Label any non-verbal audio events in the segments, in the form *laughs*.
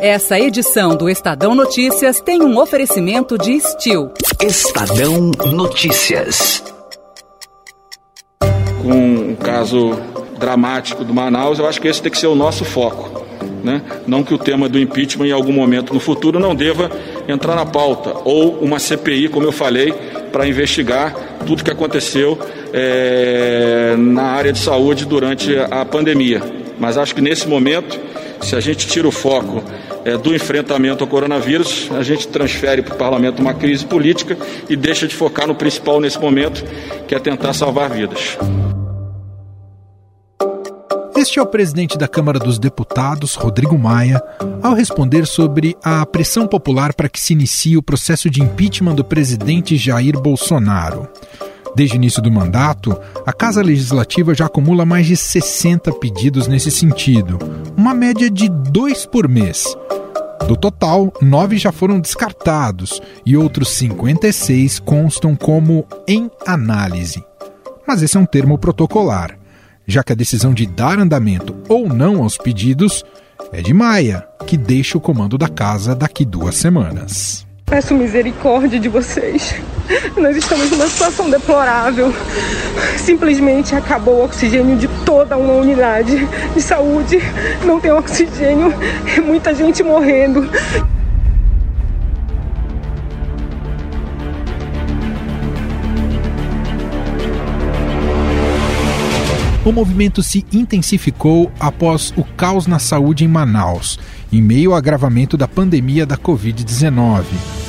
Essa edição do Estadão Notícias tem um oferecimento de Steel. Estadão Notícias. Com o caso dramático do Manaus, eu acho que esse tem que ser o nosso foco. Né? Não que o tema do impeachment em algum momento no futuro não deva entrar na pauta, ou uma CPI, como eu falei, para investigar tudo que aconteceu é, na área de saúde durante a pandemia. Mas acho que nesse momento, se a gente tira o foco é, do enfrentamento ao coronavírus, a gente transfere para o parlamento uma crise política e deixa de focar no principal nesse momento, que é tentar salvar vidas. Este é o presidente da Câmara dos Deputados, Rodrigo Maia, ao responder sobre a pressão popular para que se inicie o processo de impeachment do presidente Jair Bolsonaro. Desde o início do mandato, a Casa Legislativa já acumula mais de 60 pedidos nesse sentido, uma média de dois por mês. Do total, nove já foram descartados e outros 56 constam como em análise. Mas esse é um termo protocolar já que a decisão de dar andamento ou não aos pedidos é de Maia, que deixa o comando da casa daqui duas semanas. Peço misericórdia de vocês. Nós estamos numa situação deplorável. Simplesmente acabou o oxigênio de toda uma unidade de saúde. Não tem oxigênio, é muita gente morrendo. O movimento se intensificou após o caos na saúde em Manaus, em meio ao agravamento da pandemia da Covid-19.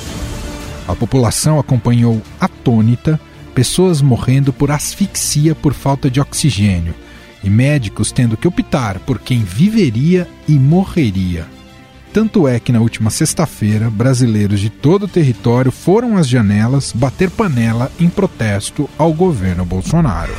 A população acompanhou atônita pessoas morrendo por asfixia por falta de oxigênio e médicos tendo que optar por quem viveria e morreria. Tanto é que na última sexta-feira, brasileiros de todo o território foram às janelas bater panela em protesto ao governo Bolsonaro.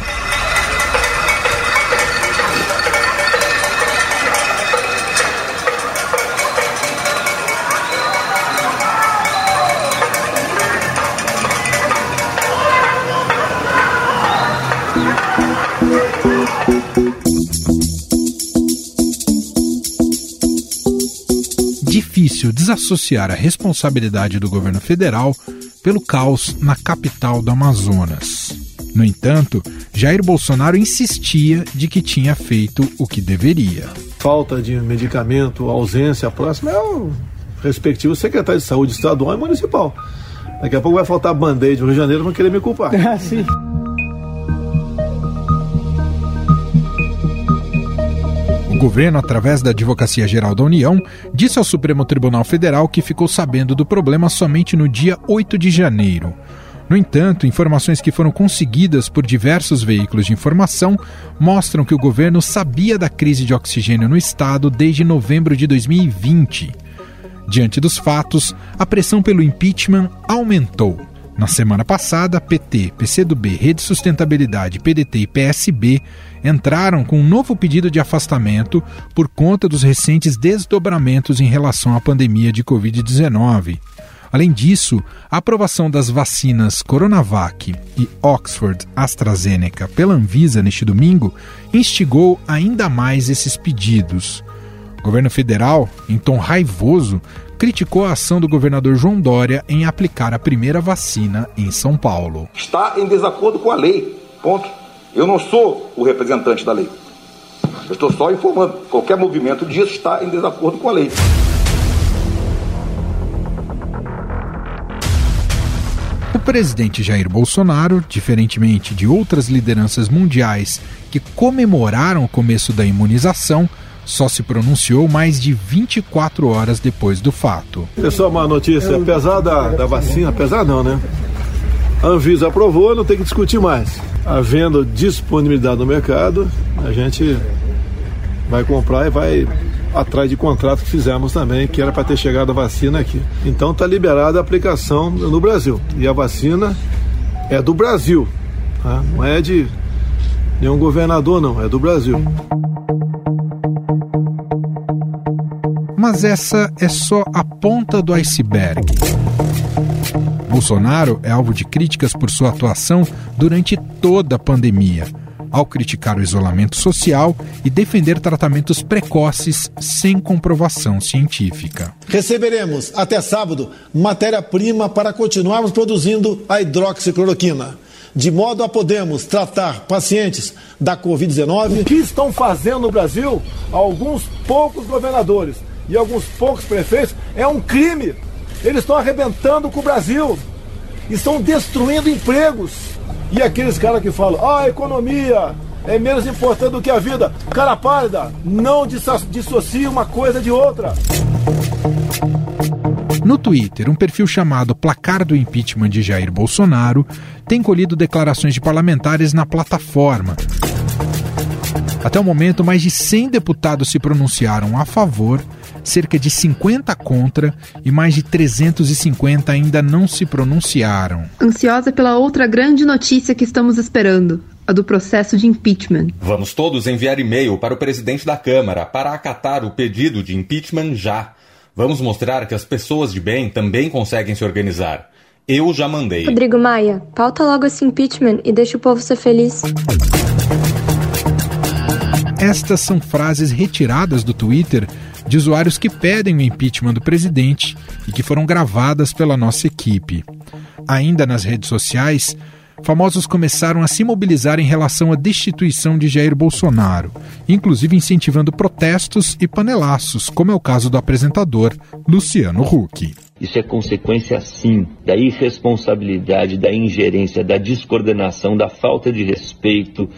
Difícil desassociar a responsabilidade do governo federal pelo caos na capital do Amazonas. No entanto, Jair Bolsonaro insistia de que tinha feito o que deveria. Falta de medicamento, ausência próxima é o respectivo secretário de saúde estadual e municipal. Daqui a pouco vai faltar band-aid no Rio de Janeiro, vão querer me culpar. *laughs* Ah, sim. Governo, através da Advocacia Geral da União, disse ao Supremo Tribunal Federal que ficou sabendo do problema somente no dia 8 de janeiro. No entanto, informações que foram conseguidas por diversos veículos de informação mostram que o governo sabia da crise de oxigênio no estado desde novembro de 2020. Diante dos fatos, a pressão pelo impeachment aumentou. Na semana passada, PT, PCdoB, Rede Sustentabilidade, PDT e PSB entraram com um novo pedido de afastamento por conta dos recentes desdobramentos em relação à pandemia de Covid-19. Além disso, a aprovação das vacinas Coronavac e Oxford AstraZeneca pela Anvisa neste domingo instigou ainda mais esses pedidos. O governo federal, em tom raivoso, criticou a ação do governador João Dória em aplicar a primeira vacina em São Paulo. Está em desacordo com a lei. Ponto. Eu não sou o representante da lei. Eu estou só informando. Qualquer movimento disso está em desacordo com a lei. O presidente Jair Bolsonaro, diferentemente de outras lideranças mundiais que comemoraram o começo da imunização, só se pronunciou mais de 24 horas depois do fato. É só uma notícia, apesar da, vacina, apesar não, né? A Anvisa aprovou, não tem que discutir mais. Havendo disponibilidade no mercado, a gente vai comprar e vai atrás de contrato que fizemos também, que era para ter chegado a vacina aqui. Então está liberada a aplicação no Brasil. E a vacina é do Brasil, tá? não é de nenhum governador, não, é do Brasil. Mas essa é só a ponta do iceberg. Bolsonaro é alvo de críticas por sua atuação durante toda a pandemia. ao criticar o isolamento social e defender tratamentos precoces sem comprovação científica. Receberemos até sábado matéria-prima para continuarmos produzindo a hidroxicloroquina de modo a podermos tratar pacientes da Covid-19. O que estão fazendo no Brasil alguns poucos governadores e alguns poucos prefeitos é um crime. Eles estão arrebentando com o Brasil, estão destruindo empregos. E aqueles caras que falam, ah, a economia é menos importante do que a vida. Cara pálida, não dissocia uma coisa de outra. No Twitter, um perfil chamado Placar do Impeachment de Jair Bolsonaro tem colhido declarações de parlamentares na plataforma. Até o momento, mais de 100 deputados se pronunciaram a favor, cerca de 50 contra e mais de 350 ainda não se pronunciaram. Ansiosa pela outra grande notícia que estamos esperando. A do processo de impeachment. Vamos todos enviar e-mail para o presidente da Câmara para acatar o pedido de impeachment já. Vamos mostrar que as pessoas de bem também conseguem se organizar. Eu já mandei. Rodrigo Maia, pauta logo esse impeachment e deixa o povo ser feliz. Estas são frases retiradas do Twitter de usuários que pedem o impeachment do presidente e que foram gravadas pela nossa equipe. Ainda nas redes sociais, famosos começaram a se mobilizar em relação à destituição de Jair Bolsonaro, inclusive incentivando protestos e panelaços, como é o caso do apresentador Luciano Huck. Isso é consequência, sim, da irresponsabilidade, da ingerência, da descoordenação, da falta de respeito,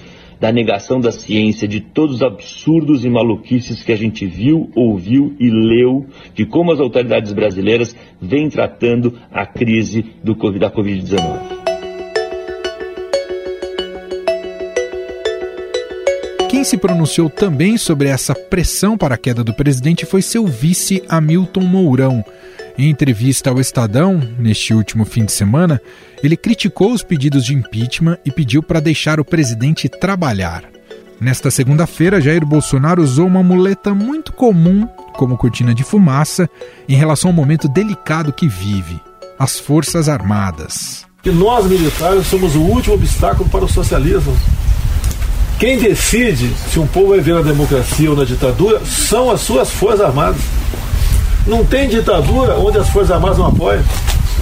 da negação da ciência, de todos os absurdos e maluquices que a gente viu, ouviu e leu de como as autoridades brasileiras vêm tratando a crise do, da Covid-19. Quem se pronunciou também sobre essa pressão para a queda do presidente foi seu vice Hamilton Mourão. Em entrevista ao Estadão, neste último fim de semana, ele criticou os pedidos de impeachment e pediu para deixar o presidente trabalhar. Nesta segunda-feira, Jair Bolsonaro usou uma muleta muito comum como cortina de fumaça em relação ao momento delicado que vive: as Forças Armadas. E nós, militares, somos o último obstáculo para o socialismo. Quem decide se um povo vai ver na democracia ou na ditadura são as suas Forças Armadas. Não tem ditadura onde as Forças Armadas não apoiam.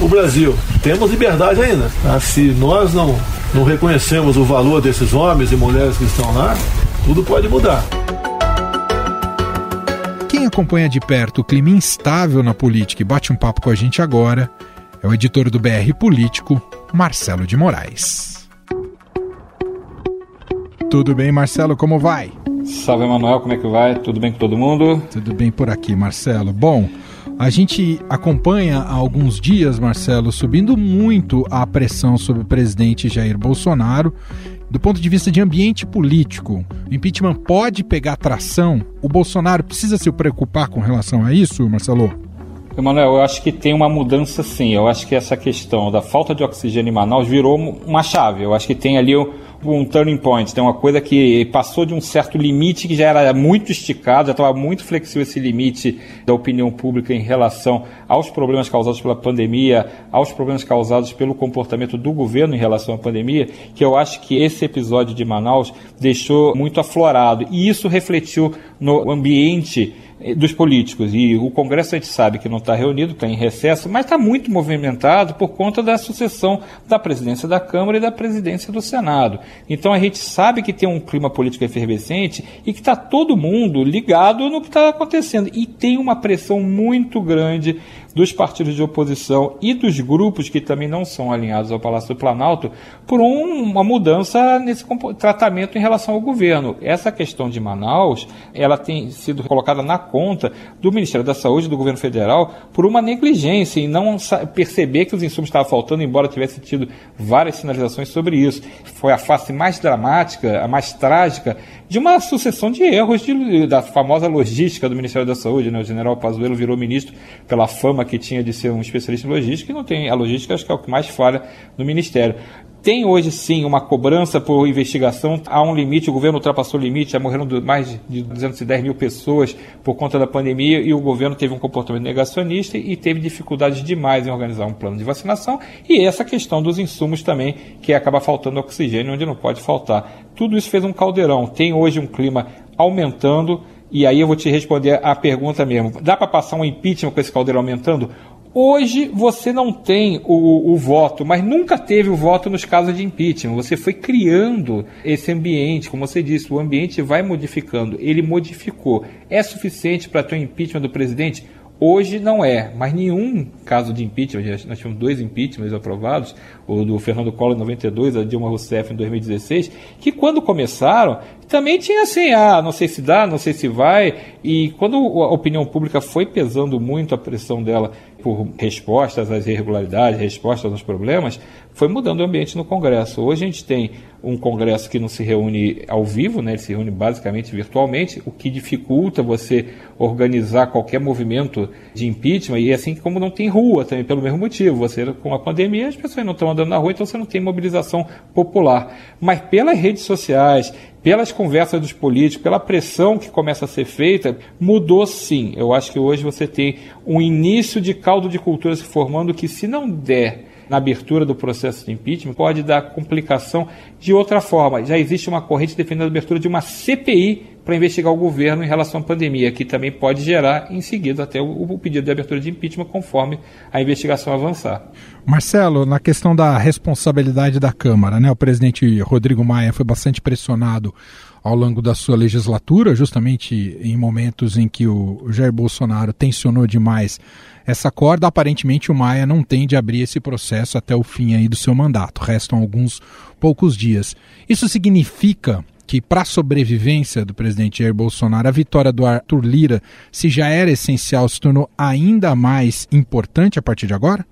O Brasil, temos liberdade ainda. Ah, se nós não, não reconhecemos o valor desses homens e mulheres que estão lá, tudo pode mudar. Quem acompanha de perto o clima instável na política e bate um papo com a gente agora é o editor do BR Político, Marcelo de Moraes. Tudo bem, Marcelo? Como vai? Salve, Manuel. Como é que vai? Tudo bem com todo mundo? Tudo bem por aqui, Marcelo. Bom, a gente acompanha há alguns dias, Marcelo, subindo muito a pressão sobre o presidente Jair Bolsonaro. Do ponto de vista de ambiente político, o impeachment pode pegar tração? O Bolsonaro precisa se preocupar com relação a isso, Marcelo? Emanuel, eu acho que tem uma mudança sim. Eu acho que essa questão da falta de oxigênio em Manaus virou uma chave. Eu acho que tem ali um turning point, tem uma coisa que passou de um certo limite que já era muito esticado, já estava muito flexível esse limite da opinião pública em relação aos problemas causados pela pandemia, aos problemas causados pelo comportamento do governo em relação à pandemia, que eu acho que esse episódio de Manaus deixou muito aflorado e isso refletiu no ambiente dos políticos. E o Congresso a gente sabe que não está reunido, está em recesso, mas está muito movimentado por conta da sucessão da presidência da Câmara e da presidência do Senado. Então a gente sabe que tem um clima político efervescente e que está todo mundo ligado no que está acontecendo. E tem uma pressão muito grande dos partidos de oposição e dos grupos que também não são alinhados ao Palácio do Planalto por um, uma mudança nesse tratamento em relação ao governo. Essa questão de Manaus, ela tem sido colocada na conta do Ministério da Saúde do governo federal por uma negligência em não perceber que os insumos estavam faltando, embora tivesse tido várias sinalizações sobre isso. Foi a face mais dramática, a mais trágica de uma sucessão de erros de, da famosa logística do Ministério da Saúde. Né? O general Pazuello virou ministro pela fama que tinha de ser um especialista em logística e não tem a logística, acho que é o que mais falha no Ministério. Tem hoje sim uma cobrança por investigação, há um limite, o governo ultrapassou o limite, já morreram mais de 210 mil pessoas por conta da pandemia e o governo teve um comportamento negacionista e teve dificuldades demais em organizar um plano de vacinação e essa questão dos insumos também, que acaba faltando oxigênio onde não pode faltar. Tudo isso fez um caldeirão. Tem hoje um clima aumentando, e aí eu vou te responder a pergunta mesmo. Dá para passar um impeachment com esse caldeirão aumentando? Hoje você não tem o, o, voto, mas nunca teve o voto nos casos de impeachment. Você foi criando esse ambiente, como você disse, o ambiente vai modificando. Ele modificou. É suficiente para ter um impeachment do presidente? Hoje não é, mas nenhum caso de impeachment, nós tivemos dois impeachments aprovados, o do Fernando Collor em 92, a Dilma Rousseff em 2016, que quando começaram, também tinha assim, ah, não sei se dá, não sei se vai, e quando a opinião pública foi pesando muito a pressão dela por respostas às irregularidades, respostas aos problemas, foi mudando o ambiente no Congresso. Hoje a gente tem um Congresso que não se reúne ao vivo, né, ele se reúne basicamente virtualmente, o que dificulta você organizar qualquer movimento de impeachment, e assim como não tem rua também, pelo mesmo motivo. Você, com a pandemia, as pessoas não estão andando na rua, então você não tem mobilização popular. Mas pelas redes sociais, pelas conversas dos políticos, pela pressão que começa a ser feita, mudou sim. Eu acho que hoje você tem um início de caldo de cultura se formando que, se não der na abertura do processo de impeachment, pode dar complicação de outra forma. Já existe uma corrente defendendo a abertura de uma CPI para investigar o governo em relação à pandemia, que também pode gerar, em seguida, até o, pedido de abertura de impeachment, conforme a investigação avançar. Marcelo, na questão da responsabilidade da Câmara, né, o presidente Rodrigo Maia foi bastante pressionado ao longo da sua legislatura, justamente em momentos em que o Jair Bolsonaro tensionou demais essa corda. Aparentemente, o Maia não tem de abrir esse processo até o fim aí do seu mandato. Restam alguns poucos dias. Isso significa que para a sobrevivência do presidente Jair Bolsonaro, a vitória do Arthur Lira, se já era essencial, se tornou ainda mais importante a partir de agora?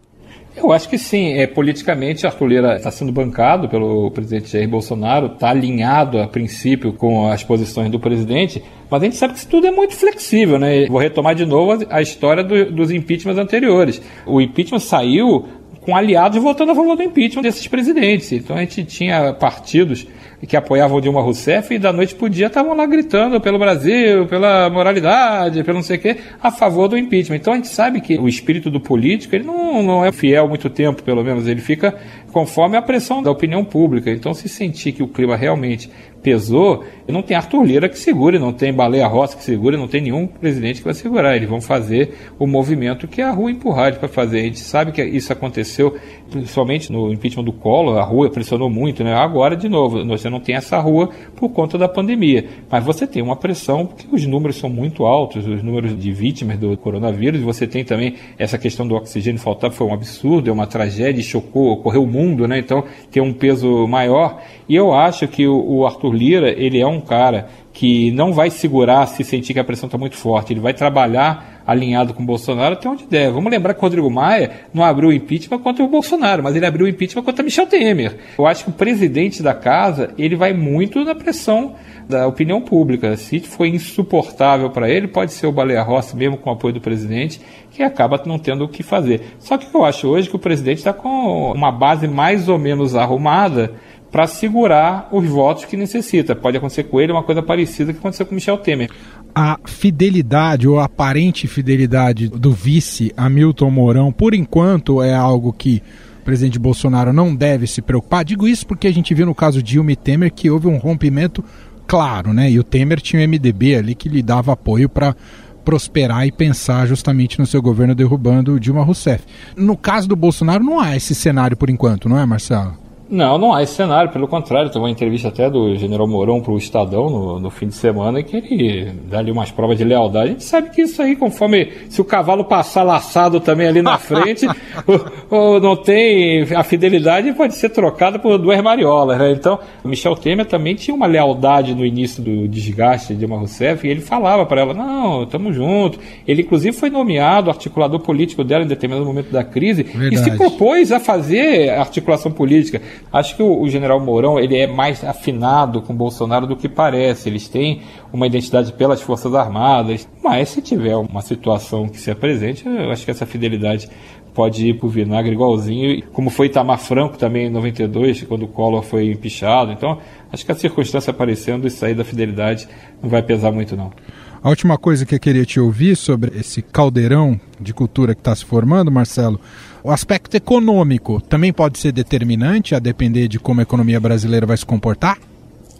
Eu acho que sim. É, politicamente, Arthur Lira está sendo bancado pelo presidente Jair Bolsonaro, está alinhado a princípio com as posições do presidente, mas a gente sabe que isso tudo é muito flexível, né? Vou retomar de novo a história do, dos impeachments anteriores. O impeachment saiu com aliados votando a favor do impeachment desses presidentes. Então a gente tinha partidos que apoiavam Dilma Rousseff e da noite para o dia estavam lá gritando pelo Brasil, pela moralidade, pelo não sei o quê, a favor do impeachment. Então a gente sabe que o espírito do político ele não, não é fiel muito tempo, pelo menos, ele fica conforme a pressão da opinião pública. Então se sentir que o clima realmente pesou, não tem Arthur Lira que segure, não tem Baleia Rossi que segure, não tem nenhum presidente que vai segurar. Eles vão fazer o movimento que a rua empurrar para fazer. A gente sabe que isso aconteceu principalmente no impeachment do Collor, a rua pressionou muito, né? Agora, de novo, você não tem essa rua por conta da pandemia, mas você tem uma pressão porque os números são muito altos, os números de vítimas do coronavírus, você tem também essa questão do oxigênio faltar, foi um absurdo, é uma tragédia, chocou, ocorreu o mundo, né? Então, tem um peso maior, e eu acho que o, Arthur Lira, ele é um cara que não vai segurar se sentir que a pressão está muito forte, ele vai trabalhar alinhado com o Bolsonaro até onde der. Vamos lembrar que o Rodrigo Maia não abriu impeachment contra o Bolsonaro, mas ele abriu impeachment contra Michel Temer. Eu acho que o presidente da casa ele vai muito na pressão da opinião pública. Se foi insuportável para ele, pode ser o Baleia Rossi, mesmo com o apoio do presidente, que acaba não tendo o que fazer. Só que eu acho hoje que o presidente está com uma base mais ou menos arrumada para segurar os votos que necessita. Pode acontecer com ele uma coisa parecida que aconteceu com Michel Temer a fidelidade ou a aparente fidelidade do vice Hamilton Mourão, por enquanto, é algo que o presidente Bolsonaro não deve se preocupar. Digo isso porque a gente viu no caso Dilma e Temer que houve um rompimento claro, né? E o Temer tinha o MDB ali que lhe dava apoio para prosperar e pensar justamente no seu governo derrubando Dilma Rousseff. No caso do Bolsonaro não há esse cenário por enquanto, não é, Marcelo? Não, não há esse cenário, pelo contrário, tem uma entrevista até do general Mourão para o Estadão no, no, fim de semana que ele dá ali umas provas de lealdade. A gente sabe que isso aí, conforme se o cavalo passar laçado também ali na frente, *laughs* ou, ou, não tem a fidelidade, pode ser trocada por duas mariolas. Né? Então, Michel Temer também tinha uma lealdade no início do desgaste de Dilma Rousseff e ele falava para ela: não, estamos juntos. Ele, inclusive, foi nomeado articulador político dela em determinado momento da crise Verdade. e se propôs a fazer articulação política. Acho que o, o general Mourão ele é mais afinado com Bolsonaro do que parece. Eles têm uma identidade pelas Forças Armadas, mas se tiver uma situação que se apresente, eu acho que essa fidelidade pode ir para o vinagre igualzinho, como foi Itamar Franco também em 92, quando o Collor foi empichado. Então, acho que a circunstância aparecendo e sair da fidelidade não vai pesar muito não. A última coisa que eu queria te ouvir sobre esse caldeirão de cultura que está se formando, Marcelo, o aspecto econômico também pode ser determinante a depender de como a economia brasileira vai se comportar?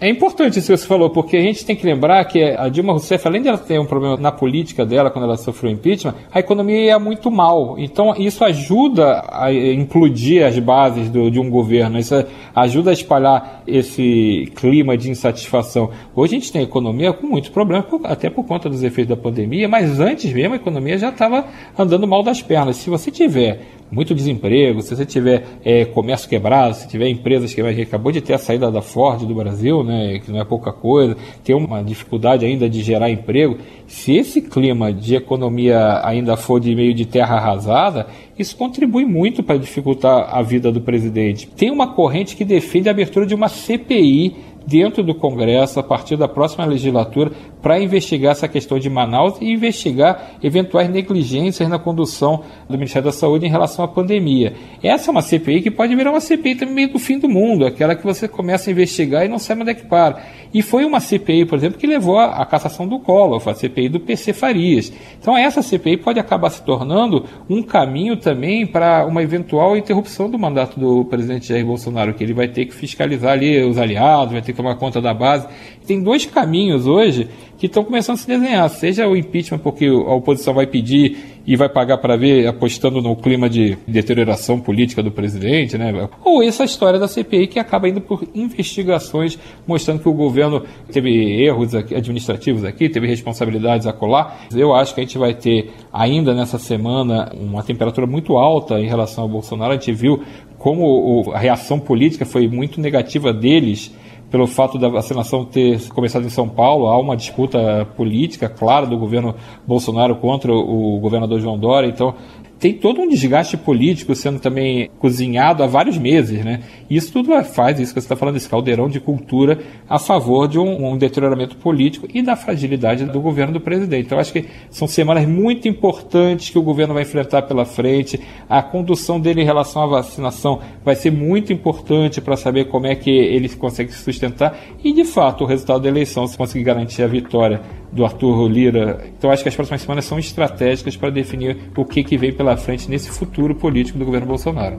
É importante isso que você falou, porque a gente tem que lembrar que a Dilma Rousseff, além de ela ter um problema na política dela quando ela sofreu impeachment, a economia ia muito mal. Então isso ajuda a implodir as bases do, de um governo, isso ajuda a espalhar esse clima de insatisfação. Hoje a gente tem economia com muitos problemas, até por conta dos efeitos da pandemia, mas antes mesmo a economia já estava andando mal das pernas. Se você tiver muito desemprego, se você tiver é, comércio quebrado, se tiver empresas quebradas, a gente acabou de ter a saída da Ford do Brasil, né, que não é pouca coisa, tem uma dificuldade ainda de gerar emprego, se esse clima de economia ainda for de meio de terra arrasada, isso contribui muito para dificultar a vida do presidente. Tem uma corrente que defende a abertura de uma CPI dentro do Congresso a partir da próxima legislatura para investigar essa questão de Manaus e investigar eventuais negligências na condução do Ministério da Saúde em relação à pandemia. Essa é uma CPI que pode virar uma CPI também do fim do mundo, aquela que você começa a investigar e não sabe onde é que para. E foi uma CPI, por exemplo, que levou à cassação do Collor, a CPI do PC Farias. Então essa CPI pode acabar se tornando um caminho também para uma eventual interrupção do mandato do presidente Jair Bolsonaro, que ele vai ter que fiscalizar ali os aliados, vai ter que tomar conta da base. Tem dois caminhos hoje que estão começando a se desenhar, seja o impeachment porque a oposição vai pedir e vai pagar para ver, apostando no clima de deterioração política do presidente, né? Ou essa história da CPI que acaba indo por investigações mostrando que o governo teve erros administrativos aqui, teve responsabilidades a colar. Eu acho que a gente vai ter ainda nessa semana uma temperatura muito alta em relação ao Bolsonaro. A gente viu como a reação política foi muito negativa deles pelo fato da vacinação ter começado em São Paulo, há uma disputa política clara do governo Bolsonaro contra o governador João Dória. Então, tem todo um desgaste político sendo também cozinhado há vários meses, né? Isso tudo faz isso que você está falando, esse caldeirão de cultura a favor de um, um, deterioramento político e da fragilidade do governo do presidente. Então, acho que são semanas muito importantes que o governo vai enfrentar pela frente. A condução dele em relação à vacinação vai ser muito importante para saber como é que ele consegue se sustentar e, de fato, o resultado da eleição, se conseguir garantir a vitória do Arthur Lira. Então, acho que as próximas semanas são estratégicas para definir o que, que vem pela frente nesse futuro político do governo Bolsonaro.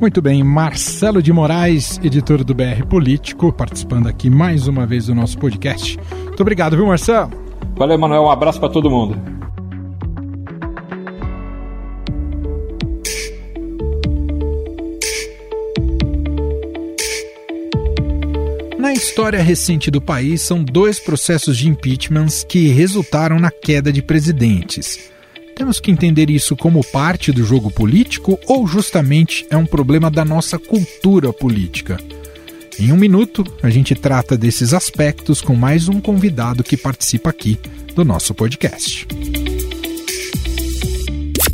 Muito bem, Marcelo de Moraes, editor do BR Político, participando aqui mais uma vez do nosso podcast. Muito obrigado, viu, Marcelo? Valeu, Manuel. Um abraço para todo mundo. Na história recente do país, são dois processos de impeachments que resultaram na queda de presidentes. Temos que entender isso como parte do jogo político ou justamente é um problema da nossa cultura política? Em um minuto, a gente trata desses aspectos com mais um convidado que participa aqui do nosso podcast.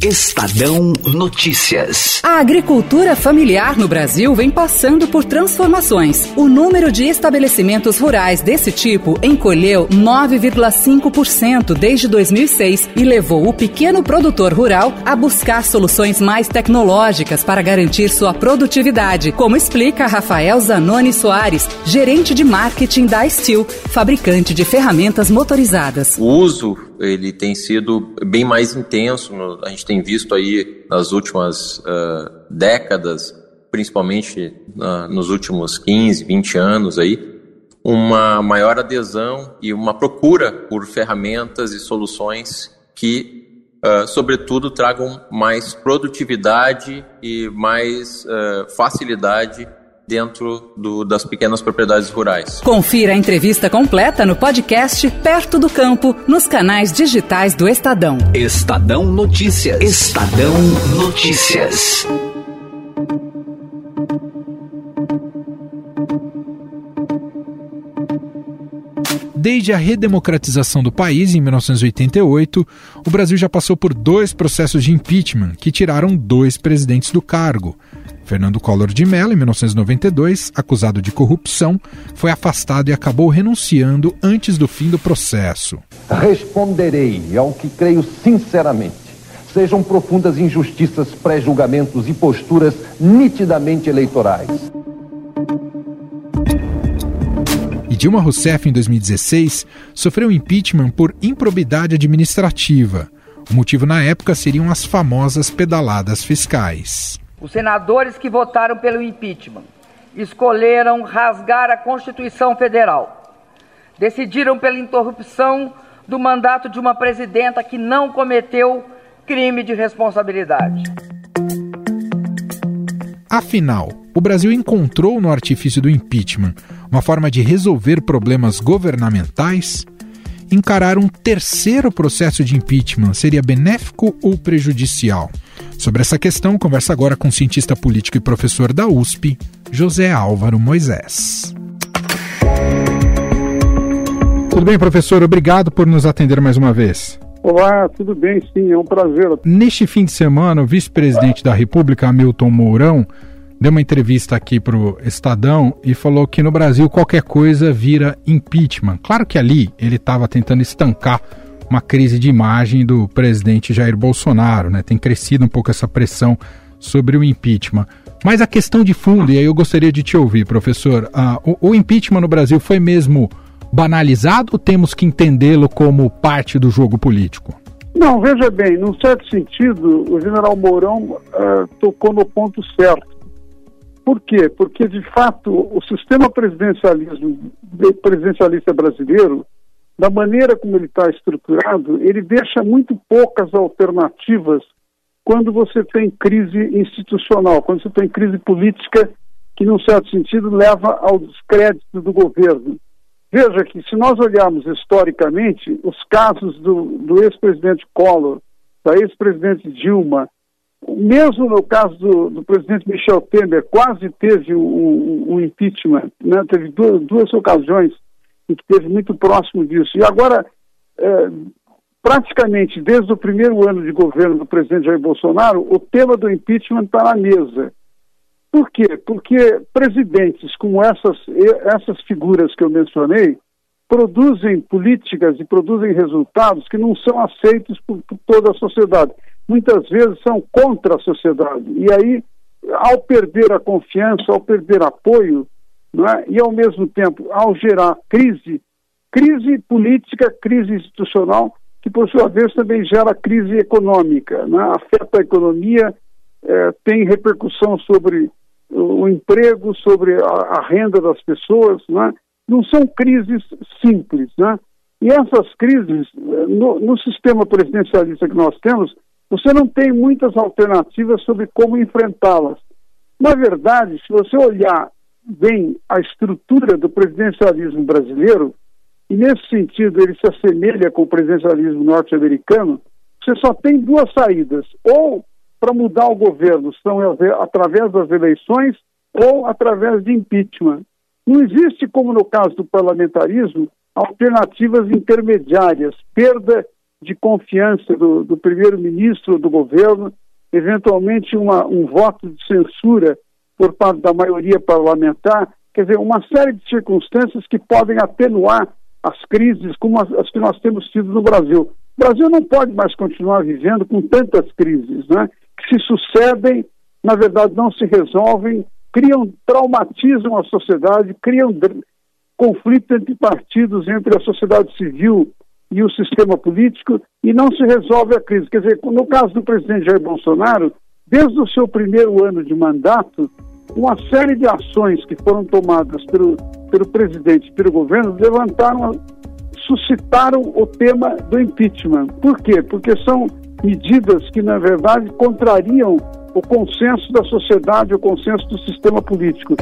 Estadão Notícias. A agricultura familiar no Brasil vem passando por transformações. O número de estabelecimentos rurais desse tipo encolheu 9,5% desde 2006 e levou o pequeno produtor rural a buscar soluções mais tecnológicas para garantir sua produtividade, como explica Rafael Zanoni Soares, gerente de marketing da Steel, fabricante de ferramentas motorizadas. O uso ele tem sido bem mais intenso. A gente tem visto aí nas últimas uh, décadas, principalmente uh, nos últimos 15, 20 anos aí, uma maior adesão e uma procura por ferramentas e soluções que, uh, sobretudo, tragam mais produtividade e mais facilidade dentro do, das pequenas propriedades rurais. Confira a entrevista completa no podcast Perto do Campo, nos canais digitais do Estadão. Estadão Notícias. Estadão Notícias. Desde a redemocratização do país em 1988, o Brasil já passou por dois processos de impeachment que tiraram dois presidentes do cargo. Fernando Collor de Mello, em 1992, acusado de corrupção, foi afastado e acabou renunciando antes do fim do processo. Responderei ao que creio sinceramente. Sejam profundas injustiças, pré-julgamentos e posturas nitidamente eleitorais. E Dilma Rousseff, em 2016, sofreu impeachment por improbidade administrativa. O motivo na época seriam as famosas pedaladas fiscais. Os senadores que votaram pelo impeachment escolheram rasgar a Constituição Federal. Decidiram pela interrupção do mandato de uma presidenta que não cometeu crime de responsabilidade. Afinal, o Brasil encontrou no artifício do impeachment uma forma de resolver problemas governamentais? Encarar um terceiro processo de impeachment seria benéfico ou prejudicial? Sobre essa questão, conversa agora com o cientista político e professor da USP, José Álvaro Moisés. Tudo bem, professor? Obrigado por nos atender mais uma vez. Olá, tudo bem? Sim, é um prazer. Neste fim de semana, o vice-presidente da República, Hamilton Mourão, deu uma entrevista aqui para o Estadão e falou que no Brasil qualquer coisa vira impeachment. Claro que ali ele estava tentando estancar uma crise de imagem do presidente Jair Bolsonaro, né? Tem crescido um pouco essa pressão sobre o impeachment. Mas a questão de fundo, e aí eu gostaria de te ouvir, professor, uh, o, o impeachment no Brasil foi mesmo banalizado ou temos que entendê-lo como parte do jogo político? Não, veja bem, num certo sentido, o general Mourão uh, tocou no ponto certo. Por quê? Porque, de fato, o sistema presidencialismo, presidencialista brasileiro da maneira como ele está estruturado, ele deixa muito poucas alternativas quando você tem crise institucional, quando você tem crise política que, num certo sentido, leva ao descrédito do governo. Veja que, se nós olharmos historicamente, os casos do, do ex-presidente Collor, da ex-presidente Dilma, mesmo no caso do, do, presidente Michel Temer, quase teve um, impeachment, né? teve duas, duas ocasiões e que esteve muito próximo disso. E agora, é, praticamente desde o primeiro ano de governo do presidente Jair Bolsonaro, o tema do impeachment está na mesa. Por quê? Porque presidentes como essas, essas figuras que eu mencionei produzem políticas e produzem resultados que não são aceitos por, por toda a sociedade. Muitas vezes são contra a sociedade. E aí, ao perder a confiança, ao perder apoio, é? e, ao mesmo tempo, ao gerar crise, crise política, crise institucional, que, por sua vez, também gera crise econômica, é? afeta a economia, é, tem repercussão sobre o emprego, sobre a, a renda das pessoas, não, é? não são crises simples. Né? E essas crises, no, no sistema presidencialista que nós temos, você não tem muitas alternativas sobre como enfrentá-las. Na verdade, se você olhar bem a estrutura do presidencialismo brasileiro, e nesse sentido ele se assemelha com o presidencialismo norte-americano, você só tem duas saídas: ou para mudar o governo são através das eleições ou através de impeachment. Não existe, como no caso do parlamentarismo, alternativas intermediárias, perda de confiança do, do primeiro-ministro do governo, eventualmente uma, um voto de censura por parte da maioria parlamentar, quer dizer, uma série de circunstâncias que podem atenuar as crises como as, as que nós temos tido no Brasil. O Brasil não pode mais continuar vivendo com tantas crises, né, que se sucedem, na verdade não se resolvem, criam, traumatizam a sociedade, criam conflitos entre partidos, entre a sociedade civil e o sistema político, e não se resolve a crise. Quer dizer, no caso do presidente Jair Bolsonaro, desde o seu primeiro ano de mandato, uma série de ações que foram tomadas pelo, pelo presidente e pelo governo levantaram, suscitaram o tema do impeachment. Por quê? Porque são medidas que, na verdade, contrariam o consenso da sociedade, o consenso do sistema político.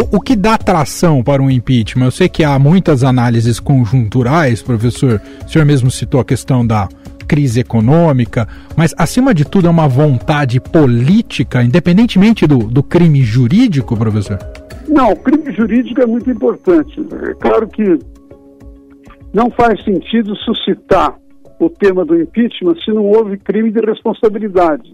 O, o, que dá atração para um impeachment? Eu sei que há muitas análises conjunturais, professor. O senhor mesmo citou a questão da crise econômica, mas acima de tudo é uma vontade política, independentemente do, do crime jurídico, professor? Não, o crime jurídico é muito importante. É claro que não faz sentido suscitar o tema do impeachment se não houve crime de responsabilidade.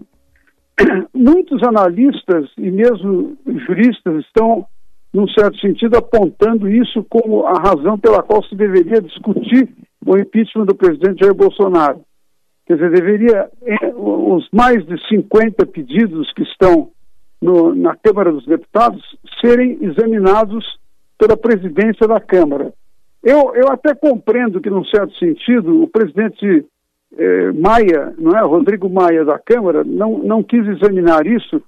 *clears throat* Muitos analistas e mesmo juristas estão, num certo sentido, apontando isso como a razão pela qual se deveria discutir o impeachment do presidente Jair Bolsonaro. Quer dizer, deveria, eh, os mais de 50 pedidos que estão no, na Câmara dos Deputados serem examinados pela presidência da Câmara. Eu, eu até compreendo que, num certo sentido, o presidente eh, Maia, não é, Rodrigo Maia da Câmara, não, não quis examinar isso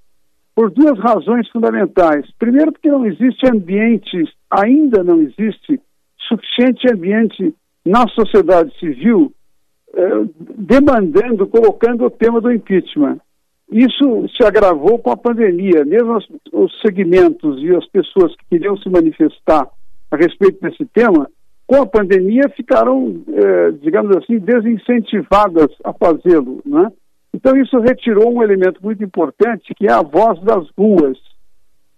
por duas razões fundamentais. Primeiro, porque não existe ambiente, ainda não existe suficiente ambiente na sociedade civil eh, demandando, colocando o tema do impeachment. Isso se agravou com a pandemia. Mesmo os, os segmentos e as pessoas que queriam se manifestar a respeito desse tema com a pandemia ficaram, eh, digamos assim, desincentivadas a fazê-lo. Né? Então isso retirou um elemento muito importante, que é a voz das ruas.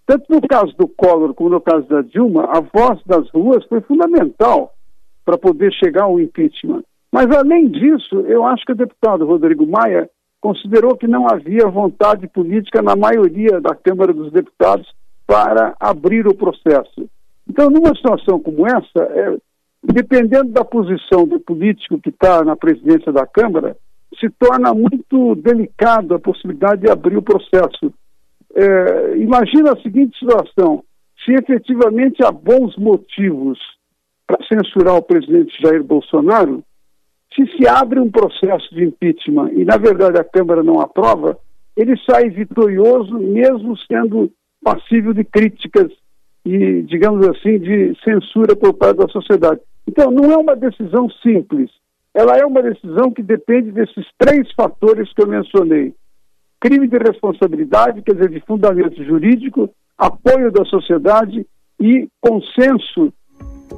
Tanto no caso do Collor como no caso da Dilma, a voz das ruas foi fundamental para poder chegar ao impeachment. Mas, além disso, eu acho que o deputado Rodrigo Maia considerou que não havia vontade política na maioria da Câmara dos Deputados para abrir o processo. Então, numa situação como essa, é, dependendo da posição do político que está na presidência da Câmara, se torna muito delicado a possibilidade de abrir o processo. É, imagina a seguinte situação: se efetivamente há bons motivos para censurar o presidente Jair Bolsonaro, se se abre um processo de impeachment e, na verdade, a Câmara não aprova, ele sai vitorioso, mesmo sendo passível de críticas e, digamos assim, de censura por parte da sociedade. Então, não é uma decisão simples. Ela é uma decisão que depende desses três fatores que eu mencionei: crime de responsabilidade, quer dizer, de fundamento jurídico, apoio da sociedade e consenso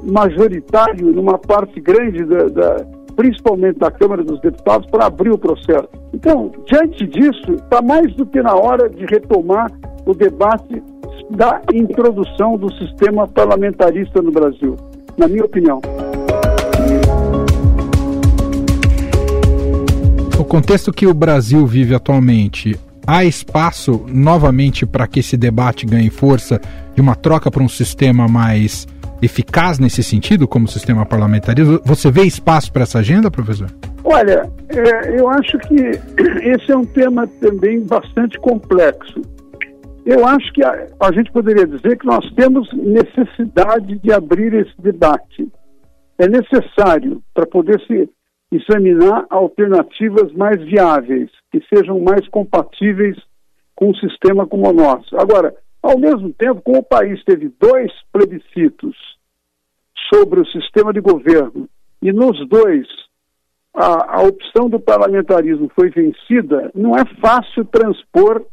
majoritário numa parte grande, da, da principalmente da Câmara dos Deputados, para abrir o processo. Então, diante disso, está mais do que na hora de retomar o debate da introdução do sistema parlamentarista no Brasil na minha opinião. O contexto que o Brasil vive atualmente, há espaço novamente para que esse debate ganhe força de uma troca para um sistema mais eficaz nesse sentido, como sistema parlamentarista? Você vê espaço para essa agenda, professor? Olha, é, eu acho que *clears throat* esse é um tema também bastante complexo. Eu acho que a, a, gente poderia dizer que nós temos necessidade de abrir esse debate. É necessário para poder se examinar alternativas mais viáveis, que sejam mais compatíveis com um sistema como o nosso. Agora, ao mesmo tempo, como o país teve dois plebiscitos sobre o sistema de governo, e nos dois a, a opção do parlamentarismo foi vencida, não é fácil transpor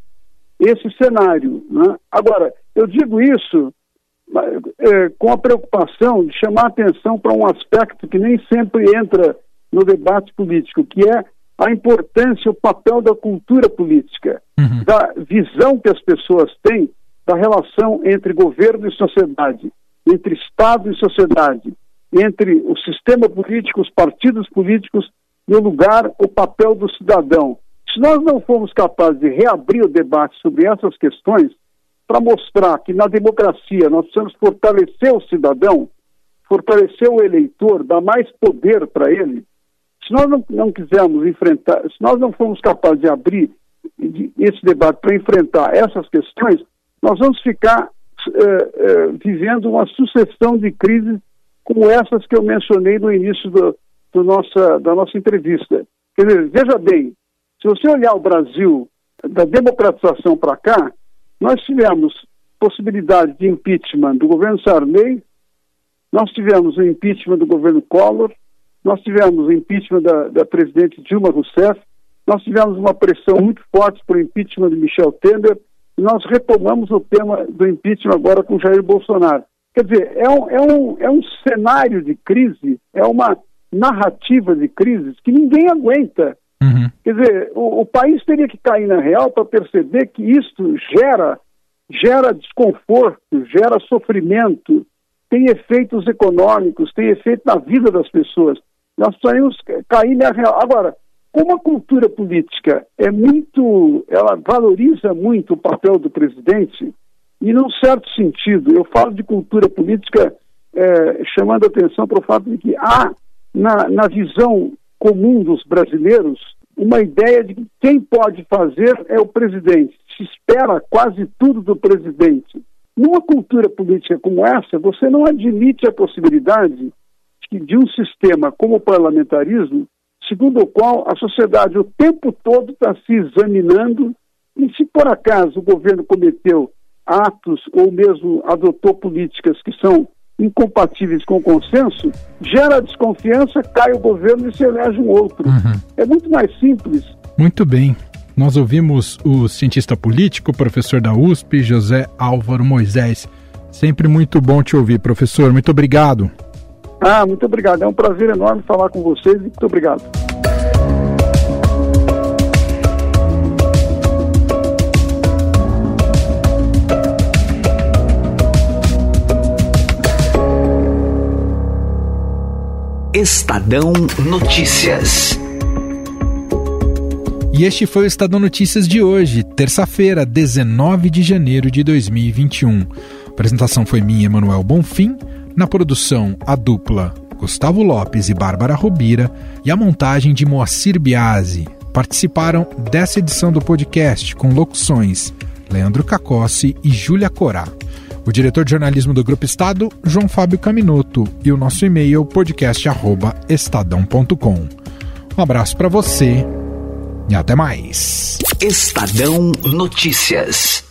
esse cenário. Né? Agora, eu digo isso é, com a preocupação de chamar atenção para um aspecto que nem sempre entra no debate político, que é a importância, o papel da cultura política, uhum. da visão que as pessoas têm da relação entre governo e sociedade, entre Estado e sociedade, entre o sistema político, os partidos políticos e o lugar, o papel do cidadão. Se nós não formos capazes de reabrir o debate sobre essas questões, para mostrar que na democracia nós precisamos fortalecer o cidadão, fortalecer o eleitor, dar mais poder para ele, nós não, não quisermos enfrentar, se nós não formos capazes de abrir esse debate para enfrentar essas questões, nós vamos ficar é, vivendo uma sucessão de crises como essas que eu mencionei no início do, do nossa, da nossa entrevista. Quer dizer, veja bem, se você olhar o Brasil da democratização para cá, nós tivemos possibilidade de impeachment do governo Sarney, nós tivemos o impeachment do governo Collor, nós tivemos o impeachment da, da presidente Dilma Rousseff, nós tivemos uma pressão muito forte para o impeachment de Michel Temer, e nós retomamos o tema do impeachment agora com Jair Bolsonaro. Quer dizer, é um, é um, é um cenário de crise, é uma narrativa de crise que ninguém aguenta. Uhum. Quer dizer, o, o, país teria que cair na real para perceber que isto gera, gera desconforto, gera sofrimento, tem efeitos econômicos, tem efeito na vida das pessoas. Nós precisamos cair na real. Agora, como a cultura política é muito, ela valoriza muito o papel do presidente, e num certo sentido, eu falo de cultura política é, chamando atenção para o fato de que há na, na visão comum dos brasileiros uma ideia de que quem pode fazer é o presidente. Se espera quase tudo do presidente. Numa cultura política como essa, você não admite a possibilidade de um sistema como o parlamentarismo, segundo o qual a sociedade o tempo todo está se examinando e se por acaso o governo cometeu atos ou mesmo adotou políticas que são incompatíveis com o consenso, gera desconfiança, cai o governo e se elege um outro. Uhum. É muito mais simples. Muito bem. Nós ouvimos o cientista político, professor da USP, José Álvaro Moisés. Sempre muito bom te ouvir, professor. Muito obrigado. Ah, muito obrigado. É um prazer enorme falar com vocês e muito obrigado. Estadão Notícias. E este foi o Estadão Notícias de hoje, terça-feira, 19 de janeiro de 2021. A apresentação foi minha, Emanuel Bonfim. Na produção, a dupla Gustavo Lopes e Bárbara Robira e a montagem de Moacir Biasi. Participaram dessa edição do podcast com locuções Leandro Cacossi e Júlia Corá o diretor de jornalismo do Grupo Estado, João Fábio Caminoto, e o nosso e-mail podcast@estadão.com. Um abraço para você e até mais. Estadão Notícias.